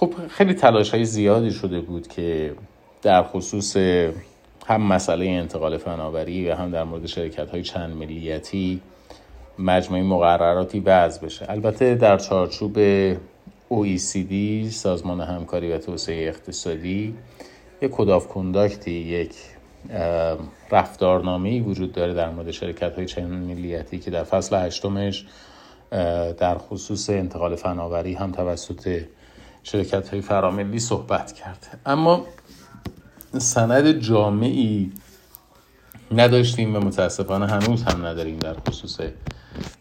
خب خیلی تلاش های زیادی شده بود که در خصوص هم مسئله انتقال فناوری و هم در مورد شرکت های چند ملیتی مجموعی مقرراتی وضع بشه. البته در چارچوب OECD سازمان همکاری و توسعه اقتصادی یک کداف کنداکتی یک رفتارنامه وجود داره در مورد شرکت های چند ملیتی که در فصل هشتمش در خصوص انتقال فناوری هم توسط شرکت های فراملی صحبت کرد. اما سند جامعی نداشتیم و متاسفانه هنوز هم نداریم در خصوص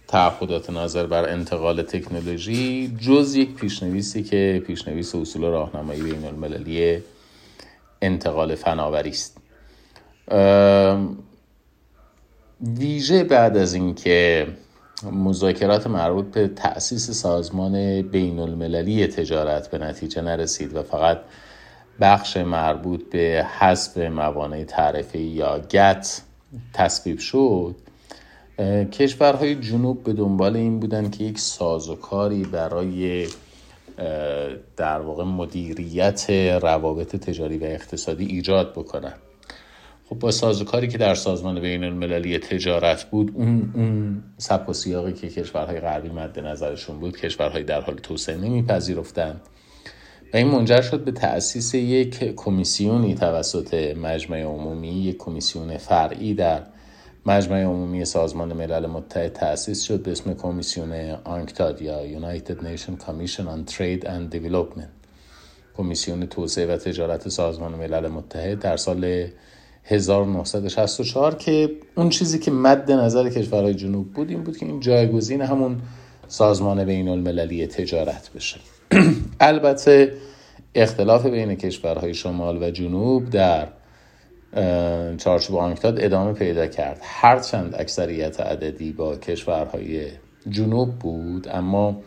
تعهدات ناظر بر انتقال تکنولوژی جز یک پیشنویسی که پیشنویس اصول راهنمایی بین المللی انتقال فناوری است. ویژه بعد از اینکه مذاکرات مربوط به تأسیس سازمان بین المللی تجارت به نتیجه نرسید و فقط بخش مربوط به حذف موانع تعرفه یا گت تصویب شد کشورهای جنوب به دنبال این بودن که یک سازوکاری برای در واقع مدیریت روابط تجاری و اقتصادی ایجاد بکنن خب با سازوکاری که در سازمان بین المللی تجارت بود اون اون سبک و سیاقی که کشورهای غربی مد نظرشون بود کشورهای در حال توسعه نمیپذیرفتند و این منجر شد به تأسیس یک کمیسیونی توسط مجمع عمومی یک کمیسیون فرعی در مجمع عمومی سازمان ملل متحد تأسیس شد به اسم کمیسیون آنکتاد یا United Nations Commission on Trade and Development. کمیسیون توسعه و تجارت سازمان ملل متحد در سال 1964 که اون چیزی که مد نظر کشورهای جنوب بود این بود که این جایگزین همون سازمان بین المللی تجارت بشه. البته اختلاف بین کشورهای شمال و جنوب در چارچوب آنکتاد ادامه پیدا کرد. هرچند اکثریت عددی با کشورهای جنوب بود اما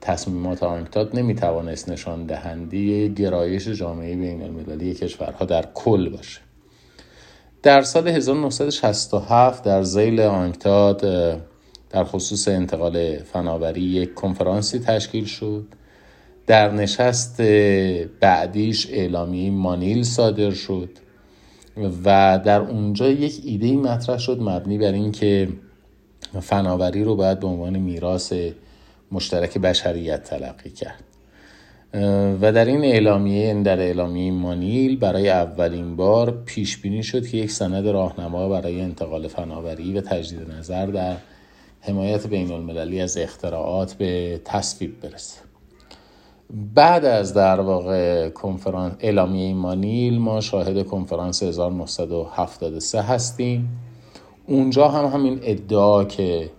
تصمیمات آنکتاد نمی‌توانست نشان دهنده گرایش جامعه بین المللی کشورها در کل باشه. در سال 1967 در زیل آنکتاد در خصوص انتقال فناوری یک کنفرانسی تشکیل شد. در نشست بعدیش اعلامی مانیل صادر شد و در اونجا یک ایده مطرح شد مبنی بر اینکه فناوری رو باید به عنوان میراث مشترک بشریت تلقی کرد. و در این اعلامیه در اعلامیه مانیل برای اولین بار پیش بینی شد که یک سند راهنما برای انتقال فناوری و تجدید نظر در حمایت بین المللی از اختراعات به تصویب برسه. بعد از در واقع کنفرانس اعلامیه مانیل ما شاهد کنفرانس 1973 هستیم. اونجا هم همین ادعا که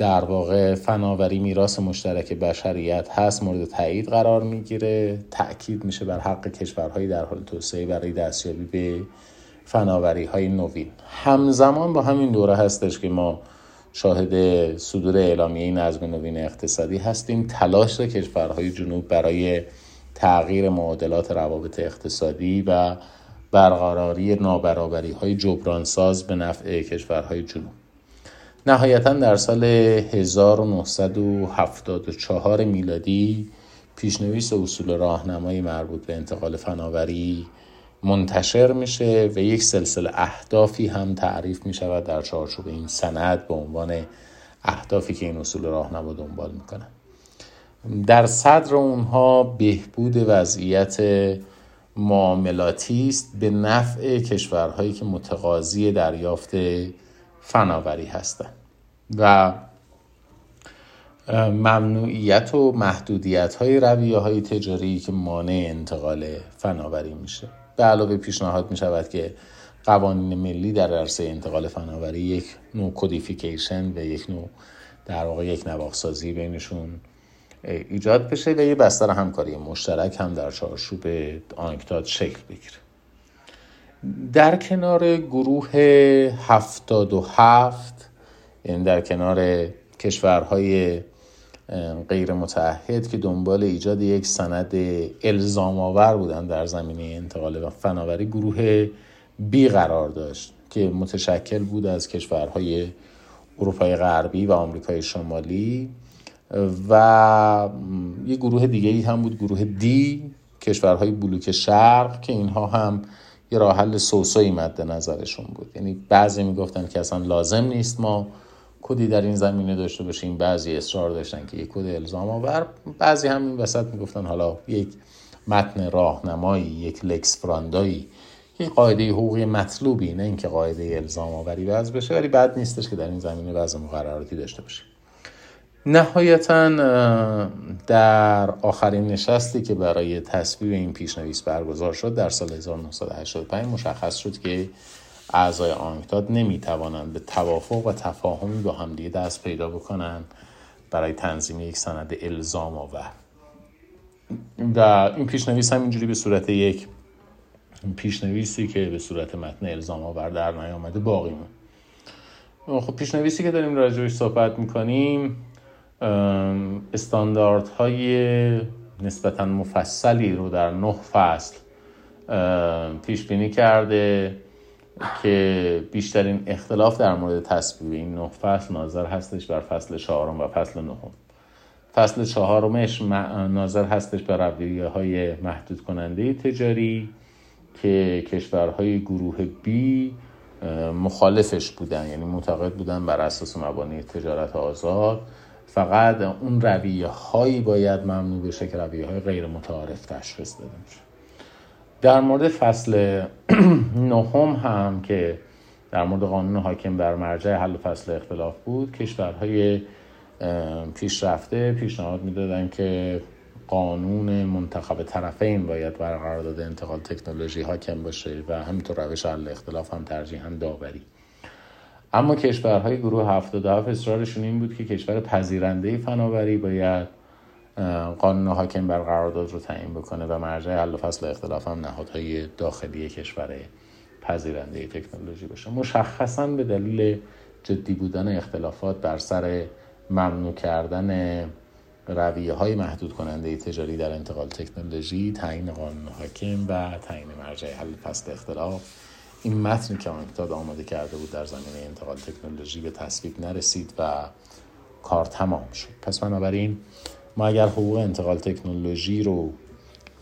در واقع فناوری میراث مشترک بشریت هست مورد تایید قرار می‌گیره. تاکید میشه بر حق کشورهایی در حال توسعه برای دستیابی به فناوری های نوین. همزمان با همین دوره هستش که ما شاهد صدور اعلامیه نظم نوین اقتصادی هستیم. تلاش کشورهای جنوب برای تغییر معادلات روابط اقتصادی و برقراری نابرابری های جبرانساز به نفع کشورهای جنوب. نهایتا در سال 1974 میلادی پیشنویس اصول راهنمایی مربوط به انتقال فناوری منتشر میشه و یک سلسله اهدافی هم تعریف می شود در چارچوب این سند به عنوان اهدافی که این اصول راهنما دنبال می‌کنن. در صدر اونها بهبود وضعیت معاملاتی است به نفع کشورهایی که متقاضی دریافت فناوری هستند و ممنوعیت و محدودیت های رویه های تجاری که مانع انتقال فناوری میشه. به علاوه پیشنهاد می شود که قوانین ملی در عرصه انتقال فناوری یک نوع کدیفیکیشن و یک نوع در واقع یک نواخسازی بینشون ایجاد بشه و یه بستر همکاری مشترک هم در چارچوب آنکتاد شکل بگیره. در کنار گروه هفتاد و هفت یعنی در کنار کشورهای غیر متحد که دنبال ایجاد یک سند الزام آور بودن در زمینه انتقال و فناوری گروه بی قرار داشت که متشکل بود از کشورهای اروپای غربی و آمریکای شمالی و یه گروه دیگه ای هم بود گروه دی کشورهای بلوک شرق که اینها هم یه راه حل سوسوی مد نظرشون بود. یعنی بعضی می‌گفتن که اصلا لازم نیست ما کدی در این زمینه داشته باشیم بعضی اصرار داشتن که یک کد الزام آور. بعضی هم این وسط می‌گفتن حالا یک متن راهنمایی یک لکس فراندایی یک قاعده حقوقی مطلوبی نه اینکه قاعده الزام آوری وضع بشه ولی بد نیستش که در این زمینه وضع مقرراتی داشته باشیم. نهایتا در آخرین نشستی که برای تصویب این پیشنویس برگزار شد در سال 1985 مشخص شد که اعضای آنکتاد نمی‌توانند به توافق و تفاهمی با همدیگه دست پیدا بکنند برای تنظیم یک سند الزام آور و این پیشنویس همینجوری به صورت یک پیشنویسی که به صورت متن الزام آور در نیامده باقی مون خب پیشنویسی که داریم راجعش صحبت می‌کنیم استانداردهای نسبتا مفصلی رو در نه فصل پیش بینی کرده که بیشترین اختلاف در مورد تصویب این نه فصل ناظر هستش بر فصل چهارم و فصل نهم. فصل چهارمش ناظر هستش بر رویه های محدود کننده تجاری که کشورهای گروه بی مخالفش بودن یعنی معتقد بودن بر اساس مبانی تجارت آزاد. فقط اون رویه هایی باید ممنوع بشه که رویه های غیر متعارف تشخیص داده میشه در مورد فصل نهم هم که در مورد قانون حاکم بر مرجع حل فصل اختلاف بود کشورهای پیشرفته پیشنهاد می‌دادن که قانون منتخب طرفین باید بر قرارداد انتقال تکنولوژی حاکم باشه و همینطور روش حل اختلاف هم ترجیحاً داوری. اما کشورهای گروه 77 اصرارشون این بود که کشور پذیرنده فناوری باید قانون حاکم بر قرارداد رو تعیین بکنه و مرجع حل و فصل اختلاف هم نهادهای داخلی کشور پذیرنده تکنولوژی باشه. مشخصا به دلیل جدی بودن اختلافات بر سر ممنوع کردن رویه های محدود کننده تجاری در انتقال تکنولوژی تعیین قانون حاکم و تعیین مرجع حل فصل اختلاف این متنی که آنکتاد آماده کرده بود در زمینه انتقال تکنولوژی به تصویب نرسید و کار تمام شد. پس بنابراین ما اگر حقوق انتقال تکنولوژی رو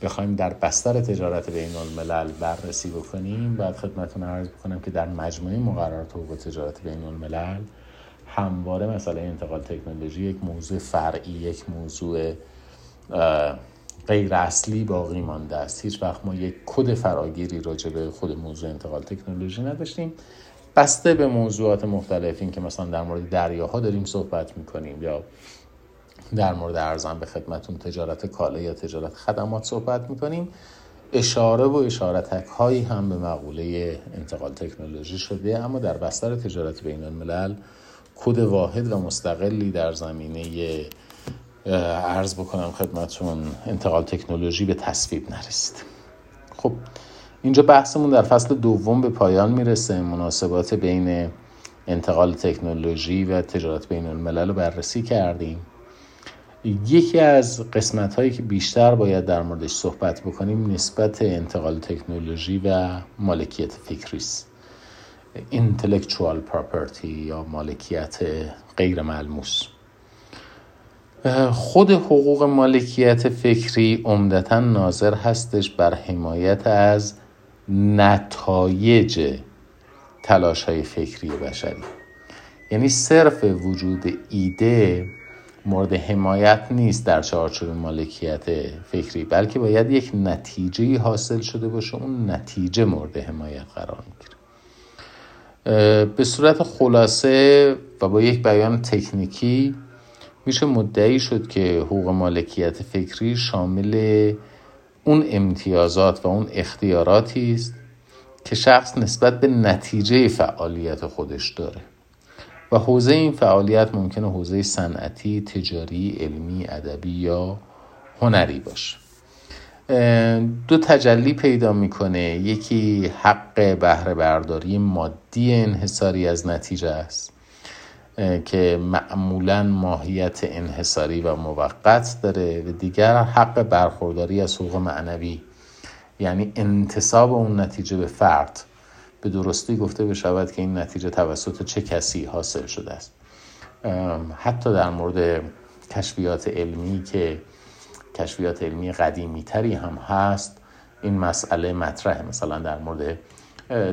بخوایم در بستر تجارت بین الملل بررسی بکنیم باید خدمتتون عرض بکنم که در مجموعه مقررات حقوق تجارت بین الملل همواره مسئله انتقال تکنولوژی یک موضوع فرعی یک موضوع غیر اصلی باقی مانده است. هیچ وقت ما یک کد فراگیری راجع به خود موضوع انتقال تکنولوژی نداشتیم. بسته به موضوعات مختلفی که مثلا در مورد دریاها داریم صحبت می‌کنیم یا در مورد ارزان به خدمتون تجارت کالا یا تجارت خدمات صحبت می‌کنیم. اشاره و اشارتک هایی هم به مقوله انتقال تکنولوژی شده اما در بستر تجارت بین الملل کد واحد و مستقلی در زمینه عرض بکنم خدمتون انتقال تکنولوژی به تصویب نرسید. خب اینجا بحثمون در فصل دوم به پایان می‌رسه. مناسبات بین انتقال تکنولوژی و تجارت بین الملل رو بررسی کردیم. یکی از قسمت هایی که بیشتر باید در موردش صحبت بکنیم نسبت انتقال تکنولوژی و مالکیت فکری است intellectual property یا مالکیت غیر ملموس خود حقوق مالکیت فکری عمدتا ناظر هستش بر حمایت از نتایج تلاش های فکری بشری. یعنی صرف وجود ایده مورد حمایت نیست در چارچوب مالکیت فکری بلکه باید یک نتیجه حاصل شده باشه اون نتیجه مورد حمایت قرار می‌گیره. به صورت خلاصه و با یک بیان تکنیکی میشه مدعی شد که حقوق مالکیت فکری شامل اون امتیازات و اون اختیاراتی است که شخص نسبت به نتیجه فعالیت خودش داره. و حوزه این فعالیت ممکنه حوزه صنعتی، تجاری، علمی، ادبی یا هنری باشه. دو تجلی پیدا می‌کنه. یکی حق بهره برداری مادی انحصاری از نتیجه است. که معمولا ماهیت انحصاری و موقت داره و دیگر حق برخورداری از حقوق معنوی. یعنی انتصاب اون نتیجه به فرد. به درستی گفته بشود که این نتیجه توسط چه کسی حاصل شده است. حتی در مورد کشفیات علمی که کشفیات علمی قدیمی تری هم هست این مسئله مطرحه. مثلا در مورد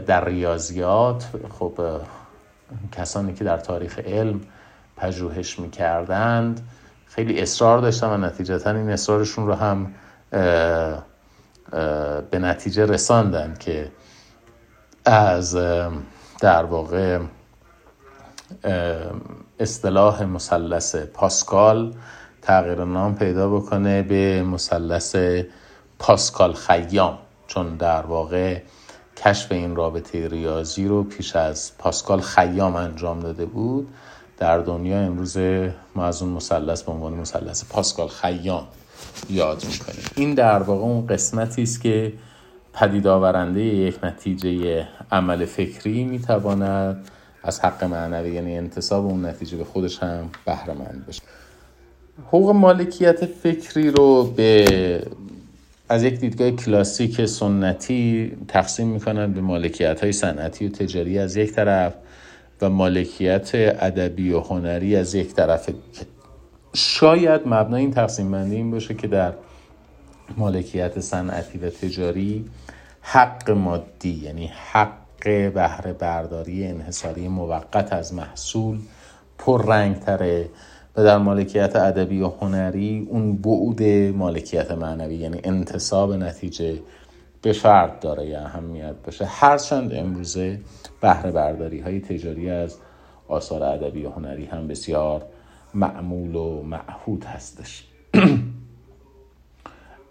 در ریاضیات خب کسانی که در تاریخ علم پژوهش می‌کردند خیلی اصرار داشتن و نتیجتا این اصرارشون رو هم به نتیجه رساندن که از در واقع اصطلاح مثلث پاسکال تغییر نام پیدا بکنه به مثلث پاسکال خیام. چون در واقع کشف این رابطه ریاضی رو پیش از پاسکال خیام انجام داده بود. در دنیا امروز ما از اون مثلث به عنوان مثلث پاسکال خیام یاد می‌کنیم. این در واقع اون قسمتی است که پدید آورنده یک نتیجه عمل فکری می‌تواند از حق معنوی یعنی انتصاب اون نتیجه به خودش هم بهره مند بشه حقوق مالکیت فکری رو به از یک دیدگاه کلاسیک سنتی تقسیم می‌کنن به مالکیت های صنعتی و تجاری از یک طرف و مالکیت ادبی و هنری از یک طرف. شاید مبنای این تقسیم بندی این باشه که در مالکیت صنعتی و تجاری حق مادی یعنی حق بهره برداری انحصاری موقت از محصول پر رنگ تره و در مالکیت ادبی و هنری اون بعد مالکیت معنوی یعنی انتصاب نتیجه به فرد داره یا اهمیت باشه. هرچند امروزه بهره برداری های تجاری از آثار ادبی و هنری هم بسیار معمول و معهود هستش.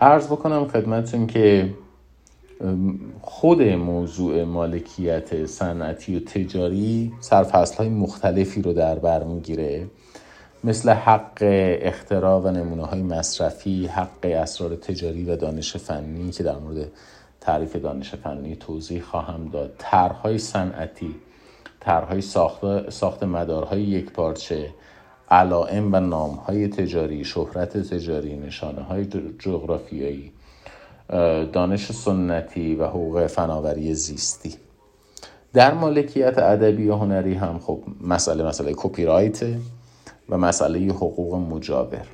ارز بکنم خدمتتون که خود موضوع مالکیت صنعتی و تجاری سرفصل های مختلفی رو در بر می‌گیره. مثل حق اختراع و نمونه های مصرفی حق اسرار تجاری و دانش فنی که در مورد تعریف دانش فنی توضیح خواهم داد. طرحهای صنعتی طرحهای ساخت, ساخت مدارهای یک پارچه علائم و نامهای تجاری شهرت تجاری نشانه های جغرافیایی دانش سنتی و حقوق فناوری زیستی. در مالکیت ادبی و هنری هم خب مسئله مسئله کپی رایت و مسئله حقوق مجاور.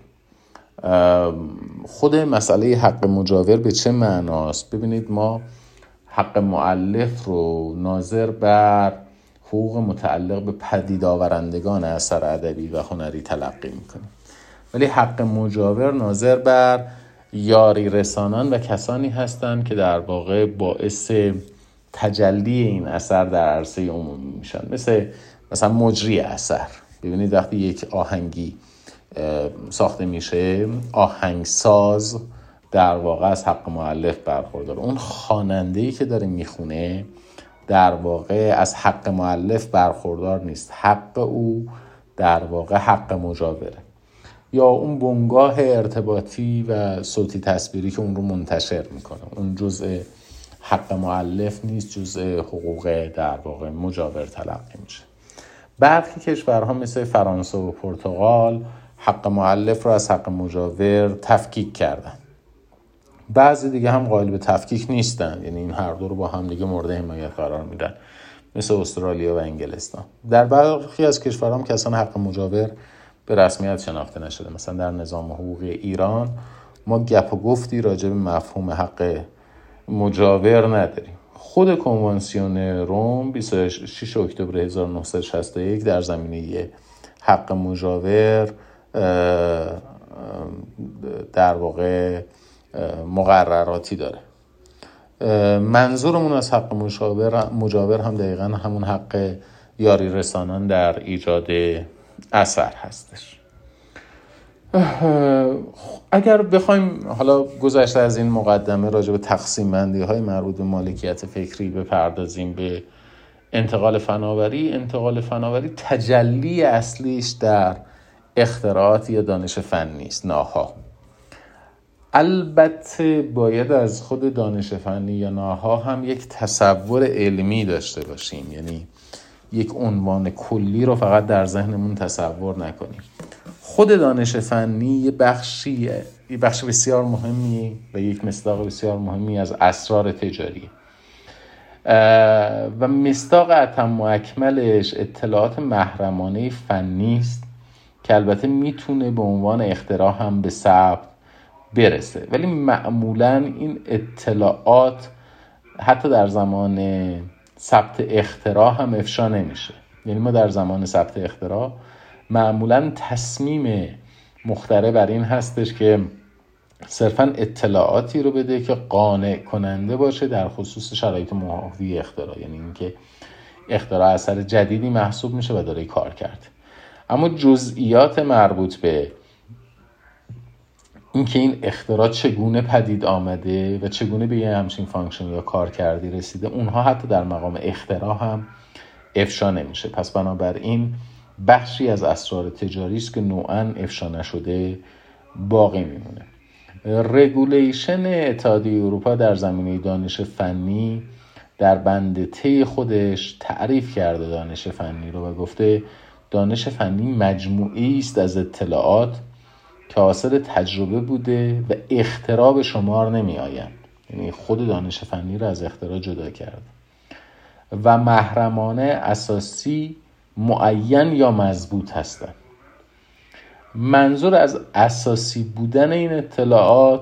خود مسئله حق مجاور به چه معناست؟ ببینید ما حق معلف رو ناظر بر حقوق متعلق به پدید آورندگان اثر ادبی و هنری تلقی می‌کنیم. ولی حق مجاور ناظر بر یاری رسانان و کسانی هستند که در واقع باعث تجلی این اثر در عرصه عمومی میشن. مثل مثلا مجری اثر. ببینید وقتی یک آهنگی ساخته میشه آهنگساز در واقع از حق معلف برخوردار. اون خواننده که داره می‌خونه در واقع از حق معلف برخوردار نیست. حق او در واقع حق مجاوره. یا اون بنگاه ارتباطی و صوتی تصویری که اون رو منتشر می‌کنه. اون جزء حق معلف نیست جزء حقوق در واقع مجاور تلقی میشه برخی کشورها مثل فرانسه و پرتغال حق معلف رو از حق مجاور تفکیک کردن. بعضی دیگه هم قائل به تفکیک نیستن. یعنی این هر دو رو با هم دیگه مورد حمایت قرار میدن. مثل استرالیا و انگلستان. در برخی از کشورها هم کسان حق مجاور به رسمیت شناخته نشده. مثلا در نظام حقوقی ایران ما گپ و گفتی راجع به مفهوم حق مجاور نداریم. خود کنوانسیون روم 26 اکتبر 1961 در زمینه حق مجاور در واقع مقرراتی داره. منظورمون از حق مجاور, هم دقیقا همون حق یاری رسانان در ایجاد اثر هستش. اگر بخوایم حالا گذشته از این مقدمه راجع به تقسیم بندی های مربوط به مالکیت فکری بپردازیم به انتقال فناوری انتقال فناوری تجلی اصلیش در اختراعات یا دانش فنی است ناها. البته باید از خود دانش فنی یا ناها هم یک تصور علمی داشته باشیم یعنی یک عنوان کلی رو فقط در ذهنمون تصور نکنیم. خود دانش فنی یه بخشی یه بخش بسیار مهمی و یک مصداق بسیار مهمی از اسرار تجاری. و مصداق اتم و اکملش اطلاعات محرمانه فنی است که البته می‌تونه به عنوان اختراع هم به ثبت برسه. ولی معمولا این اطلاعات حتی در زمان ثبت اختراع هم افشا نمیشه. یعنی ما در زمان ثبت اختراع معمولا تصمیم مختره بر این هستش که صرفا اطلاعاتی رو بده که قانع کننده باشه در خصوص شرایط محاوی اختراع. یعنی اینکه اختراع اثر جدیدی محسوب میشه و داره کار کرد. اما جزئیات مربوط به اینکه این اختراع چگونه پدید آمده و چگونه به یه همچین function یا کار کردی رسیده اونها حتی در مقام اختراع هم افشا نمیشه. پس بنابراین بخشی از اسرار تجاری است که نوعا افشا نشده باقی میمونه. regulation اتحادیه اروپا در زمینه دانش فنی در بند تی خودش تعریف کرده دانش فنی رو و گفته دانش فنی مجموعی است از اطلاعات که حاصل تجربه بوده و اختراع به شمار نمی آیند یعنی خود دانش فنی رو از اختراع جدا کرد و محرمانه اساسی معین یا مضبوط هستند منظور از اساسی بودن این اطلاعات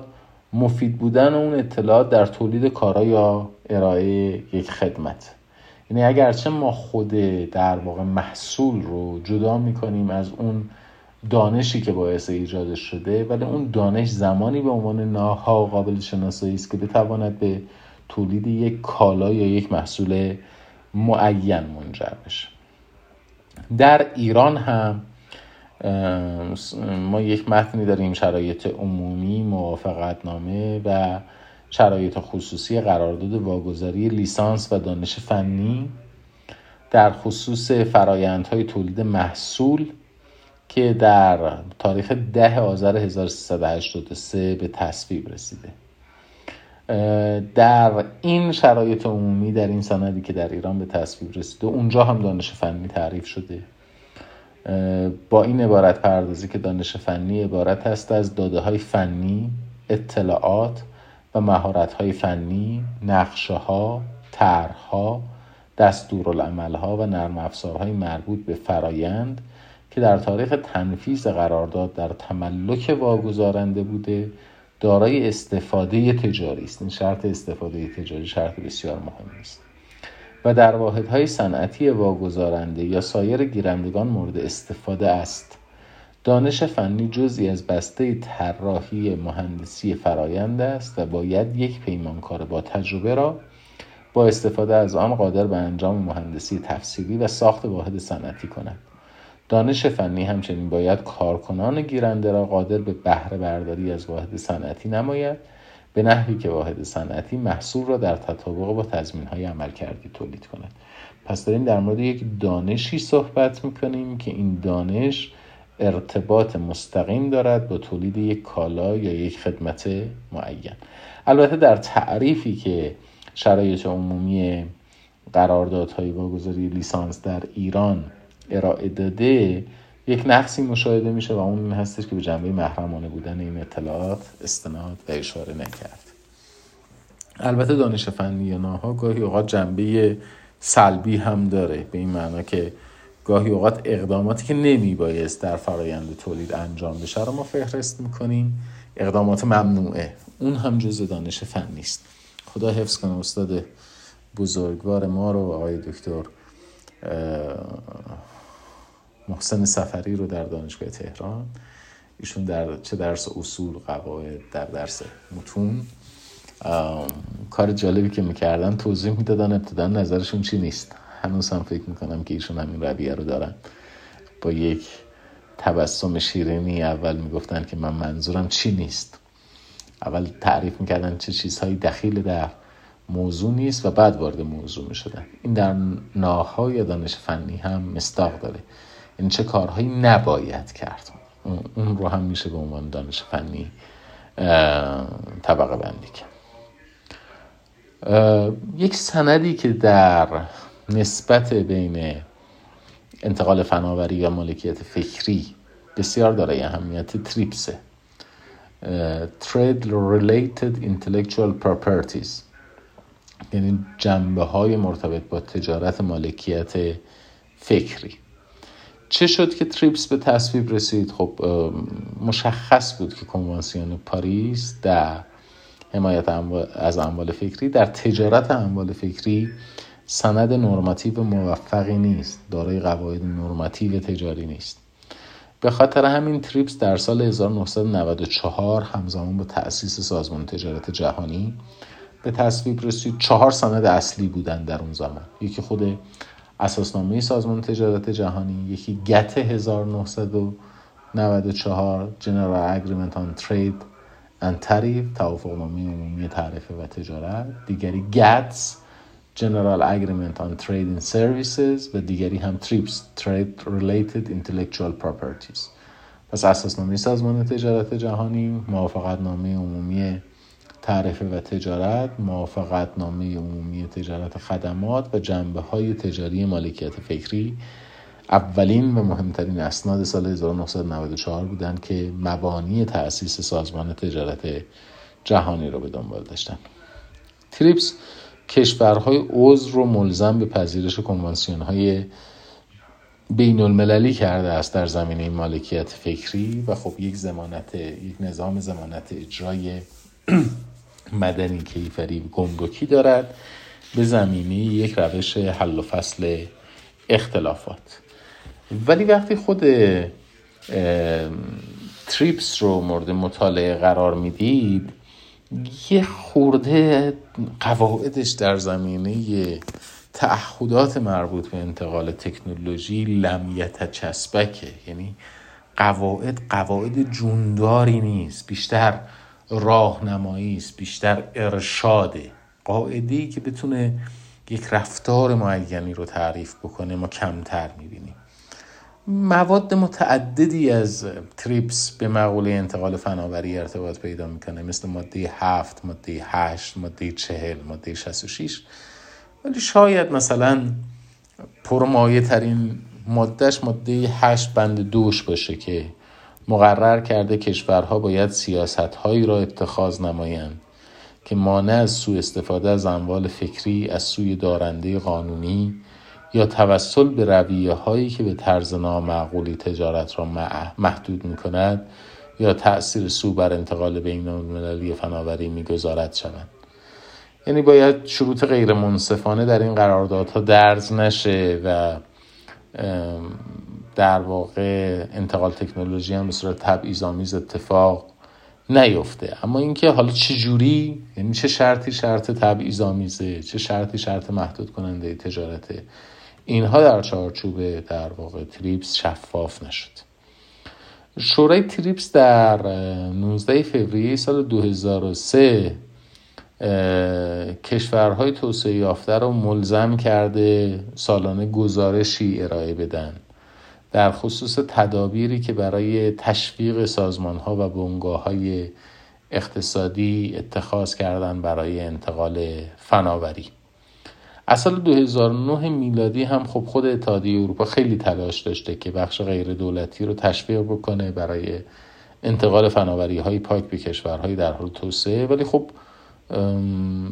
مفید بودن اون اطلاعات در تولید کارا یا ارائه یک خدمت. یعنی اگرچه ما خود در واقع محصول رو جدا می‌کنیم از اون دانشی که باعث ایجادش شده ولی اون دانش زمانی به عنوان ناها قابل شناسایی است که بتواند به تولید یک کالا یا یک محصول معین منجر بشه. در ایران هم ما یک متنی داریم شرایط عمومی موافقت نامه و شرایط خصوصی قرارداد واگذاری لیسانس و دانش فنی. در خصوص فرایندهای تولید محصول که در تاریخ ده آذر 1383 به تصویب رسیده. در این شرایط عمومی در این سندی که در ایران به تصویب رسیده اونجا هم دانش فنی تعریف شده. با این عبارت پردازی که دانش فنی عبارت است از داده های فنی اطلاعات و مهارت های فنی نقشه ها طرح ها دستورالعمل ها و نرم افزارهای مربوط به فرایند که در تاریخ تنفیذ قرارداد در تملک واگذارنده بوده دارای استفاده تجاری است. این شرط استفاده تجاری شرط بسیار مهمی است. و در واحدهای صنعتی واگذارنده یا سایر گیرندگان مورد استفاده است. دانش فنی جزی از بسته طراحی مهندسی فرایند است و باید یک پیمانکار با تجربه را با استفاده از آن قادر به انجام مهندسی تفصیلی و ساخت واحد صنعتی کند. دانش فنی همچنین باید کارکنان گیرنده را قادر به بهره برداری از واحد صنعتی نماید به نحوی که واحد صنعتی محصول را در تطابق با تضمین های عمل کردی تولید کند. پس داریم در مورد یک دانشی صحبت می‌کنیم که این دانش ارتباط مستقیم دارد با تولید یک کالا یا یک خدمت معین. البته در تعریفی که شرایط عمومی قراردادهای واگذاری لیسانس در ایران ارائه داده یک نقصی مشاهده میشه و اون این هستش که به جنبه محرمانه بودن این اطلاعات استناد و اشاره نکرد. البته دانش فنی ناها گاهی اوقات جنبه سلبی هم داره. به این معنا که گاهی اوقات اقداماتی که نمی بایست در فرایند تولید انجام بشه رو ما فهرست می‌کنیم. اقدامات ممنوعه. اون هم جز دانش فنی است. خدا حفظ کنه استاد بزرگوار ما رو آقای دکتر محسن سفری رو در دانشگاه تهران. ایشون در چه درس اصول قواعد در درس متون. کار جالبی که می‌کردن توضیح می‌دادن ابتدا نظرشون چی نیست؟ هنوز هم فکر می‌کنم که ایشون همین رویه رو دارن. با یک تبسم شیرینی اول می‌گفتن که من منظورم چی نیست؟ اول تعریف می‌کردن چه چیزهایی دخیل در موضوع نیست و بعد وارد موضوع می‌شدن. این در ناهای دانش فنی هم مستاق داره. این چه کارهایی نباید کرد. اون رو هم میشه به عنوان دانش فنی طبقه بندی کرد. یک سندی که در نسبت بین انتقال فناوری و مالکیت فکری بسیار دارای اهمیت تریپسه. Trade Related Intellectual Properties. یعنی جنبه های مرتبط با تجارت مالکیت فکری. چه شد که تریپس به تصویب رسید؟ خب مشخص بود که کنوانسیون پاریس در حمایت از اموال فکری در تجارت اموال فکری سند نرماتیو موفقی نیست دارای قواعد نرماتیو تجاری نیست. به خاطر همین تریپس در سال 1994 همزمان با تأسیس سازمان تجارت جهانی به تصویب رسید. چهار سند اصلی بودن در اون زمان. یکی خود اساسنامه سازمان تجارت جهانی یکی گت 1994 General Agreement on Trade and Tariff توافقنامه عمومی تعرفه و تجارت. دیگری گتس General Agreement on Trade Services و دیگری هم TRIPS Trade Related Intellectual Properties. پس اساسنامه سازمان تجارت جهانی موافقت نامه عمومی تعرفه و تجارت موافقت نامه عمومی تجارت خدمات و جنبه های تجاری مالکیت فکری اولین و مهمترین اسناد سال 1994 بودند که مبانی تأسیس سازمان تجارت جهانی رو به دنبال داشتن تریپس کشورهای عضو رو ملزم به پذیرش کنوانسیون های بین المللی کرده است در زمینه مالکیت فکری و خب یک زمانت یک نظام زمانت اجرای مدنی کیفری گمرکی دارد به زمینه یک روش حل و فصل اختلافات. ولی وقتی خود تریپس رو مورد مطالعه قرار می‌دید یه خورده قواعدش در زمینه تعهدات مربوط به انتقال تکنولوژی لمیت چسبکه. یعنی قواعد قواعد جونداری نیست. بیشتر راهنمایی است بیشتر ارشاده قاعده ای که بتونه یک رفتار معینی رو تعریف بکنه ما کمتر می‌بینیم. مواد متعددی از تریپس به مقوله انتقال فناوری ارتباط پیدا می‌کنه مثل ماده هفت ماده هشت ماده چهل ماده شست و شیش ولی شاید مثلا پرمایه ترین مادهش ماده هشت بند دوش باشه که مقرر کرده کشورها باید سیاست هایی را اتخاذ نمایند که مانع از سوء استفاده از اموال فکری از سوی دارنده قانونی یا توسل به رویه هایی که به طرز نامعقولی تجارت را محدود می کند یا تأثیر سو بر انتقال بین المللی فناوری می‌گذارد شوند. یعنی باید شروط غیر منصفانه در این قراردادها درز نشه و در واقع انتقال تکنولوژی هم به صورت تبعیض‌آمیز اتفاق نیفته. اما اینکه حالا چه جوری یعنی چه شرطی شرط تبعیض‌آمیزه چه شرطی شرط محدود کننده تجارته اینها در چارچوب در واقع تریپس شفاف نشد. شورای تریپس در 19 فوریه سال 2003 کشورهای توسعه یافته را ملزم کرده سالانه گزارشی ارائه بدن. در خصوص تدابیری که برای تشویق سازمان ها و بنگاه های اقتصادی اتخاذ کردن برای انتقال فناوری. از سال 2009 میلادی هم خب خود اتحادیه اروپا خیلی تلاش داشته که بخش غیر دولتی رو تشویق بکنه برای انتقال فناوری های پاک به کشورهای در حال توسعه ولی خب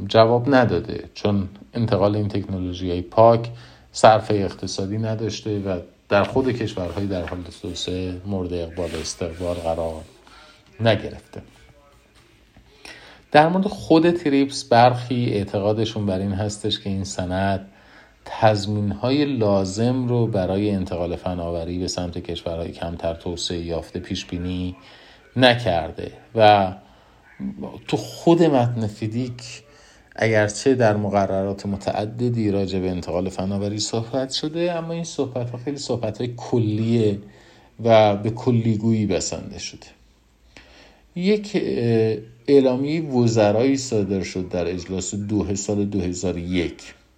جواب نداده. چون انتقال این تکنولوژی های پاک صرف اقتصادی نداشته و در خود کشورهای در حال توسعه مورد اقبال استقبال قرار نگرفته. در مورد خود تریپس برخی اعتقادشون بر این هستش که این سند تضمین های لازم رو برای انتقال فناوری به سمت کشورهای کمتر توسعه یافته پیش بینی نکرده و تو خود متن فیدیک اگرچه در مقررات متعددی راجع به انتقال فناوری صحبت شده اما این صحبت ها خیلی صحبت های کلیه و به کلیگویی بسنده شده. یک اعلامیه وزرایی صادر شد در اجلاس دوه سال 2001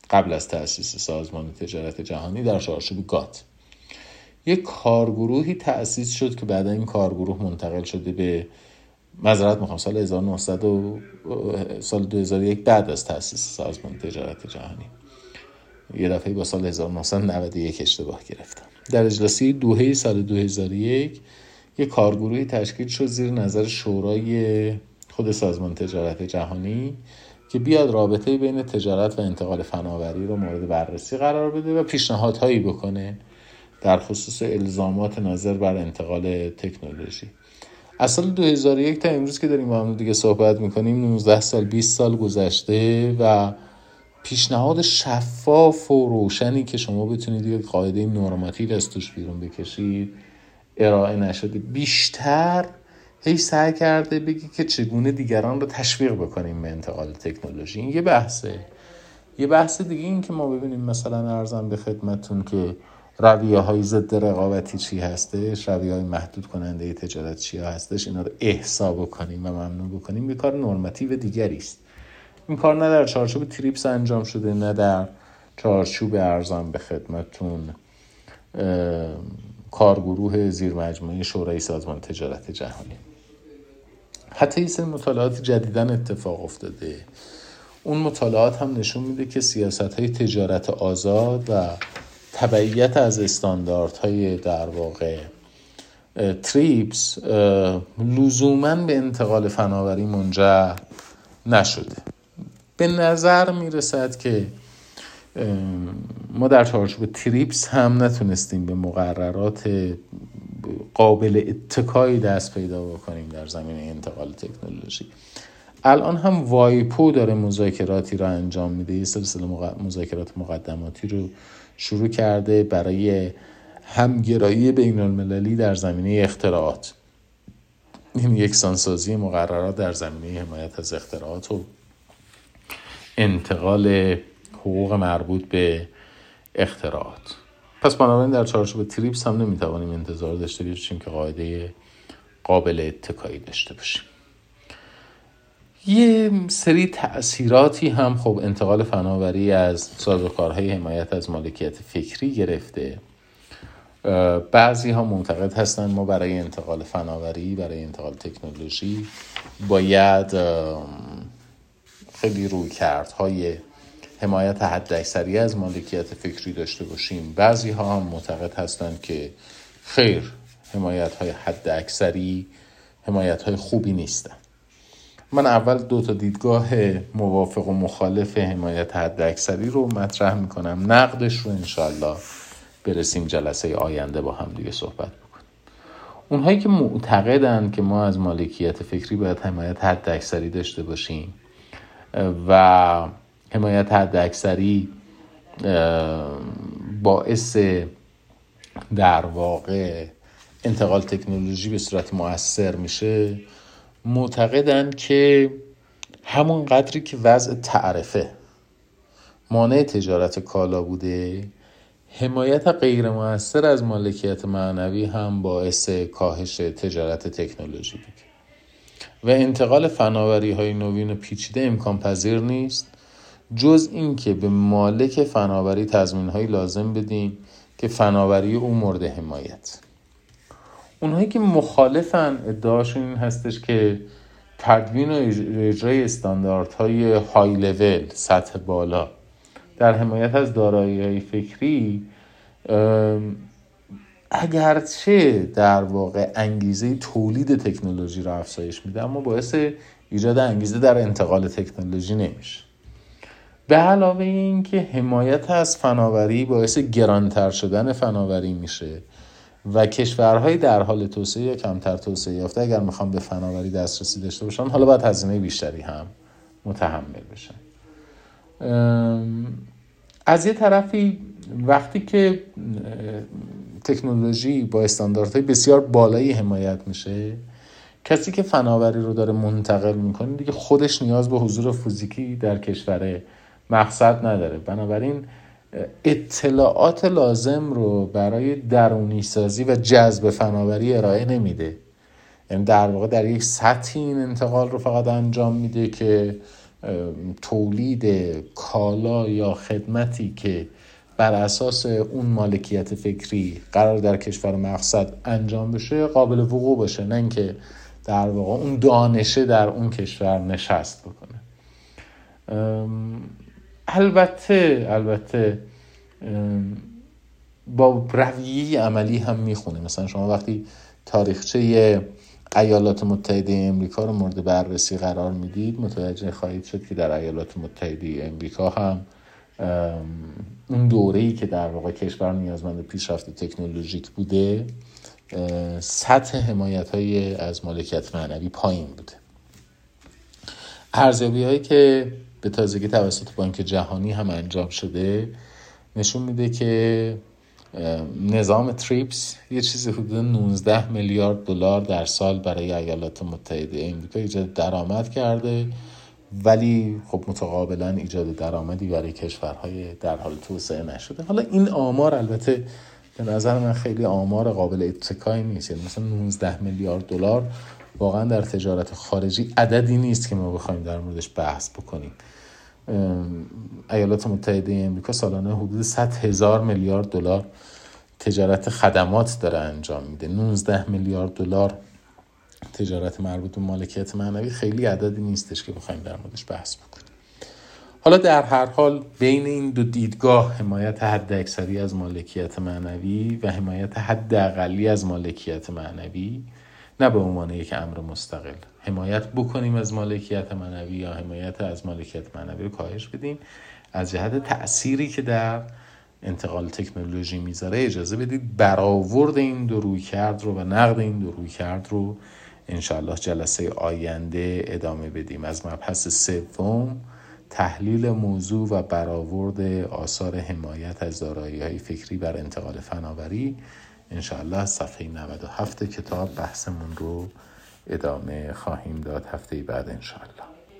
قبل از تأسیس سازمان تجارت جهانی در چارچوب گات. یک کارگروهی تأسیس شد که بعد این کارگروه منتقل شده به مذارت می‌خوام سال 1900 و سال 2001 بعد از تأسیس سازمان تجارت جهانی. یه دفعه با سال 1991 اشتباه گرفتم. در اجلاسی دوهه سال 2001 یه کارگروهی تشکیل شد زیر نظر شورای خود سازمان تجارت جهانی که بیاد رابطه بین تجارت و انتقال فناوری رو مورد بررسی قرار بده و پیشنهادهایی بکنه در خصوص الزامات نظر بر انتقال تکنولوژی. از سال 2001 تا امروز که داریم با هم دیگه صحبت می‌کنیم 19 سال 20 سال گذشته و پیشنهاد شفاف و روشنی که شما بتونید یک قاعده نرماتیو از توش بیرون بکشید ارائه نشده. بیشتر هی سعی کرده بگی که چگونه دیگران رو تشویق بکنیم به انتقال تکنولوژی. این یه بحثه. یه بحث دیگه این که ما ببینیم مثلا ارزم به خدمتون که رویه های ضد رقابتی چی هستش؟ رویه های محدود کننده تجارت چی هستش؟ اینا رو احسا بکنیم و ممنوع بکنیم. یه کار نرماتیو دیگری است. این کار نه در چارچوب تریپس انجام شده نه در چارچوب ارزم به خدمتون کارگروه زیر مجموعه شورای سازمان تجارت جهانی. حتی این مطالعات جدیدن اتفاق افتاده. اون مطالعات هم نشون میده که سیاست های تجارت آزاد و تبعیت از استانداردهای در واقع تریپس لزوما به انتقال فناوری منجر نشده. به نظر می‌رسد که ما در چارچوب تریپس هم نتونستیم به مقررات قابل اتکایی دست پیدا بکنیم در زمینه انتقال تکنولوژی. الان هم وایپو داره مذاکراتی رو انجام میده یه سلسله مذاکرات مقدماتی رو شروع کرده برای همگرایی بین المللی در زمینه اختراعات. این یکسانسازی مقررات در زمینه حمایت از اختراعات و انتقال حقوق مربوط به اختراعات. پس بنابراین در چارچوب تریپس هم نمی‌توانیم انتظار داشته باشیم که قاعده قابل اتکایی داشته باشیم. یه سری تأثیراتی هم خب انتقال فناوری از سازوکارهای حمایت از مالکیت فکری گرفته. بعضی ها معتقد هستند ما برای انتقال فناوری برای انتقال تکنولوژی باید خیلی روی کرد های حمایت حد اکثری از مالکیت فکری داشته باشیم. بعضی ها هم معتقد هستند که خیر حمایت های حد اکثری حمایت های خوبی نیستن. من اول دو تا دیدگاه موافق و مخالف حمایت حد اکثری رو مطرح می‌کنم. نقدش رو انشالله برسیم جلسه آینده با هم دیگه صحبت بکنیم. اونهایی که معتقدن که ما از مالکیت فکری باید حمایت حد اکثری داشته باشیم و حمایت حد اکثری باعث در واقع انتقال تکنولوژی به صورت موثر میشه معتقدن که همون قدری که وضع تعرفه. مانع تجارت کالا بوده. حمایت غیر موثر از مالکیت معنوی هم باعث کاهش تجارت تکنولوژی بوده. و انتقال فناوری های نوین و پیچیده امکان پذیر نیست. جز اینکه به مالک فناوری تضمین های لازم بدیم که فناوری او مورد حمایت. اونهایی که مخالفن ادعاشون این هستش که تدوین و اجرای استانداردهای های لول سطح بالا. در حمایت از دارایی های فکری اگرچه در واقع انگیزه تولید تکنولوژی رو افزایش میده اما باعث ایجاد انگیزه در انتقال تکنولوژی نمیشه. به علاوه اینکه حمایت از فناوری باعث گرانتر شدن فناوری میشه. و کشورهای در حال توسعه یا کمتر توسعه یافته اگر می‌خوام به فناوری دسترسی داشته باشن حالا باید هزینه بیشتری هم متحمل بشن از یه طرفی وقتی که تکنولوژی با استانداردهای بسیار بالایی حمایت میشه کسی که فناوری رو داره منتقل می‌کنه دیگه خودش نیاز به حضور فیزیکی در کشور مقصد نداره. بنابراین اطلاعات لازم رو برای درونی سازی و جذب فناوری ارائه نمیده. یعنی در واقع در یک سطحی این انتقال رو فقط انجام میده که تولید کالا یا خدمتی که بر اساس اون مالکیت فکری قرار در کشور مقصد انجام بشه قابل وقوع باشه نه اینکه در واقع اون دانشه در اون کشور نشست بکنه. البته البته با رویه عملی هم می‌خونه مثلا شما وقتی تاریخچه ایالات متحده امریکا رو مورد بررسی قرار می‌دید متوجه خواهید شد که در ایالات متحده امریکا هم اون دوره ای که در واقع کشور نیازمند پیشرفت تکنولوژیک بوده سطح حمایت های از مالکیت معنوی پایین بوده. ارزیابی هایی که به تازگی توسط بانک جهانی هم انجام شده نشون میده که نظام تریپس یه چیزی حدود 19 میلیارد دلار در سال برای ایالات متحده امریکا ایجاد درآمد کرده. ولی خب متقابلا ایجاد درآمدی برای کشورهای در حال توسعه نشده. حالا این آمار البته به نظر من خیلی آمار قابل اتکایی نیست. یعنی مثلا 19 میلیارد دلار واقعا در تجارت خارجی عددی نیست که ما بخوایم در موردش بحث بکنیم. ایالات متحده امریکا سالانه حدود 100 هزار میلیارد دلار تجارت خدمات داره انجام میده. 19 میلیارد دلار تجارت مربوط به مالکیت معنوی خیلی عددی نیستش که بخوایم در موردش بحث بکنیم. حالا در هر حال بین این دو دیدگاه حمایت حد اکثری از مالکیت معنوی و حمایت حد اقلی از مالکیت معنوی نه به عنوان یک امر مستقل. حمایت بکنیم از مالکیت معنوی یا حمایت از مالکیت معنوی رو کاهش بدیم. از جهت تأثیری که در انتقال تکنولوژی می‌ذاره اجازه بدید برآورد این دو روی کرد رو و نقد این دو روی کرد رو انشاءالله جلسه آینده ادامه بدیم. از مبحث سوم تحلیل موضوع و برآورد آثار حمایت از دارایی های فکری بر انتقال فناوری. انشاءالله صفحه 97 کتاب بحثمون رو ادامه خواهیم داد هفته بعد انشاءالله.